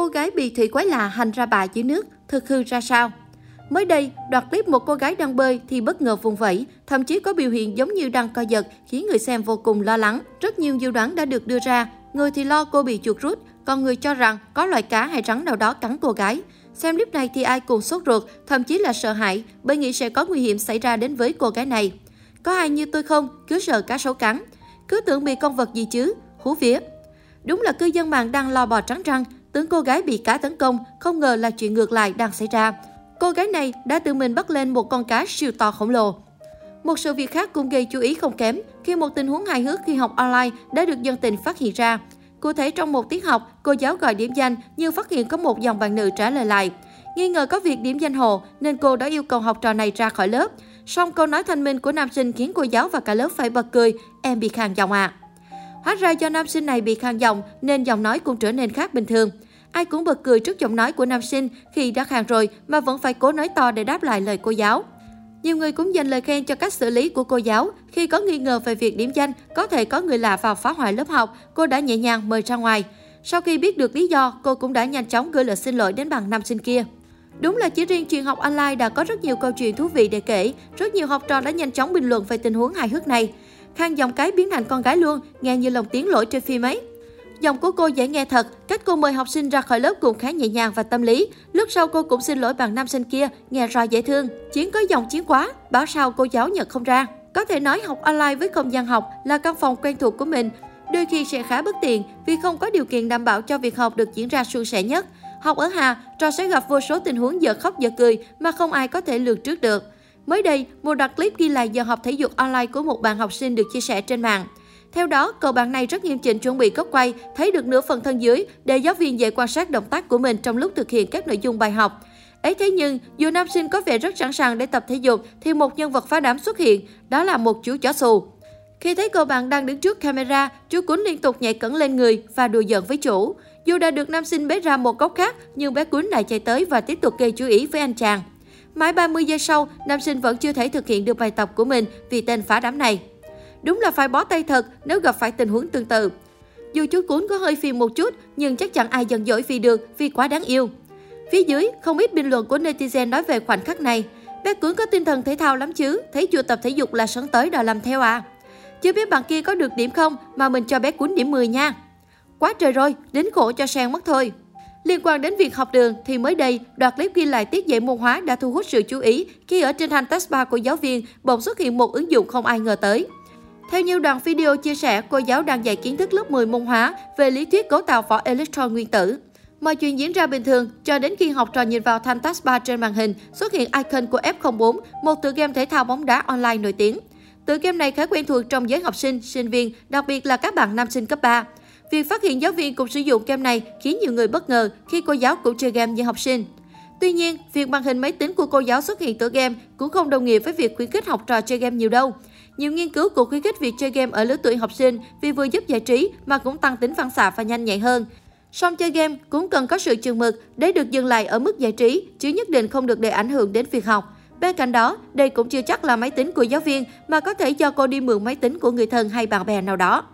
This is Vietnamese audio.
Cô gái bị thủy quái lạ hành ra bà dưới nước, thực hư ra sao? Mới đây, đoạt clip một cô gái đang bơi thì bất ngờ vùng vẫy, thậm chí có biểu hiện giống như đang co giật, khiến người xem vô cùng lo lắng. Rất nhiều dự đoán đã được đưa ra, người thì lo cô bị chuột rút, còn người cho rằng có loài cá hay rắn nào đó cắn cô gái. Xem clip này thì ai cũng sốt ruột, thậm chí là sợ hãi, bởi nghĩ sẽ có nguy hiểm xảy ra đến với cô gái này. Có ai như tôi không, cứ sợ cá sấu cắn. Cứ tưởng bị con vật gì chứ, hú vía. Đúng là cư dân mạng đang lo bò trắng răng, tưởng cô gái bị cá tấn công, không ngờ là chuyện ngược lại đang xảy ra. Cô gái này đã tự mình bắt lên một con cá siêu to khổng lồ. Một sự việc khác cũng gây chú ý không kém khi một tình huống hài hước khi học online đã được dân tình phát hiện ra. Cụ thể trong một tiết học, cô giáo gọi điểm danh nhưng phát hiện có một dòng bạn nữ trả lời lại. Nghi ngờ có việc điểm danh hồ nên cô đã yêu cầu học trò này ra khỏi lớp. Song câu nói thanh minh của nam sinh khiến cô giáo và cả lớp phải bật cười, em bị khàn giọng à. Hóa ra do nam sinh này bị khang giọng nên giọng nói cũng trở nên khác bình thường. Ai cũng bật cười trước giọng nói của nam sinh khi đã khàn rồi mà vẫn phải cố nói to để đáp lại lời cô giáo. Nhiều người cũng dành lời khen cho cách xử lý của cô giáo. Khi có nghi ngờ về việc điểm danh, có thể có người lạ vào phá hoại lớp học, cô đã nhẹ nhàng mời ra ngoài. Sau khi biết được lý do, cô cũng đã nhanh chóng gửi lời xin lỗi đến bằng nam sinh kia. Đúng là chỉ riêng truyền học online đã có rất nhiều câu chuyện thú vị để kể. Rất nhiều học trò đã nhanh chóng bình luận về tình huống hài hước này. Khang dòng cái biến thành con gái luôn, nghe như lòng tiếng lỗi trên phim ấy. Giọng của cô dễ nghe thật, cách cô mời học sinh ra khỏi lớp cũng khá nhẹ nhàng và tâm lý. Lúc sau cô cũng xin lỗi bằng nam sinh kia, nghe rõ dễ thương. Chiến có dòng chiến quá, bảo sao cô giáo nhận không ra. Có thể nói học online với không gian học là căn phòng quen thuộc của mình. Đôi khi sẽ khá bất tiện vì không có điều kiện đảm bảo cho việc học được diễn ra suôn sẻ nhất. Học ở Hà, trò sẽ gặp vô số tình huống giờ khóc giờ cười mà không ai có thể lường trước được. Mới đây, một đoạn clip ghi lại giờ học thể dục online của một bạn học sinh được chia sẻ trên mạng. Theo đó, cậu bạn này rất nghiêm chỉnh chuẩn bị góc quay, thấy được nửa phần thân dưới để giáo viên dễ quan sát động tác của mình trong lúc thực hiện các nội dung bài học. Ấy thế nhưng, dù nam sinh có vẻ rất sẵn sàng để tập thể dục, thì một nhân vật phá đám xuất hiện, đó là một chú chó xù. Khi thấy cậu bạn đang đứng trước camera, chú cún liên tục nhảy cẩn lên người và đùa giận với chủ. Dù đã được nam sinh bế ra một góc khác, nhưng bé cún lại chạy tới và tiếp tục gây chú ý với anh chàng. Mãi 30 giây sau, nam sinh vẫn chưa thể thực hiện được bài tập của mình vì tên phá đám này. Đúng là phải bó tay thật nếu gặp phải tình huống tương tự. Dù chú cuốn có hơi phiền một chút, nhưng chắc chắn ai giận dỗi vì được vì quá đáng yêu. Phía dưới, không ít bình luận của netizen nói về khoảnh khắc này. Bé cuốn có tinh thần thể thao lắm chứ, thấy chưa tập thể dục là sẵn tới đòi làm theo à. Chưa biết bạn kia có được điểm không mà mình cho bé cuốn điểm 10 nha. Quá trời rồi, đến khổ cho sang mất thôi. Liên quan đến việc học đường thì mới đây, đoạn clip ghi lại tiết dạy môn hóa đã thu hút sự chú ý khi ở trên hành test bar của giáo viên bỗng xuất hiện một ứng dụng không ai ngờ tới. Theo như đoạn video chia sẻ, cô giáo đang dạy kiến thức lớp 10 môn hóa về lý thuyết cấu tạo vỏ electron nguyên tử. Mọi chuyện diễn ra bình thường cho đến khi học trò nhìn vào thanh taskbar trên màn hình xuất hiện icon của F04, một tựa game thể thao bóng đá online nổi tiếng. Tựa game này khá quen thuộc trong giới học sinh, sinh viên, đặc biệt là các bạn nam sinh cấp 3. Việc phát hiện giáo viên cũng sử dụng game này khiến nhiều người bất ngờ khi cô giáo cũng chơi game như học sinh. Tuy nhiên, việc màn hình máy tính của cô giáo xuất hiện tựa game cũng không đồng nghĩa với việc khuyến khích học trò chơi game nhiều đâu. Nhiều nghiên cứu cũng khuyến khích việc chơi game ở lứa tuổi học sinh vì vừa giúp giải trí mà cũng tăng tính phản xạ và nhanh nhạy hơn. Song chơi game cũng cần có sự chừng mực để được dừng lại ở mức giải trí, chứ nhất định không được để ảnh hưởng đến việc học. Bên cạnh đó, đây cũng chưa chắc là máy tính của giáo viên mà có thể do cô đi mượn máy tính của người thân hay bạn bè nào đó.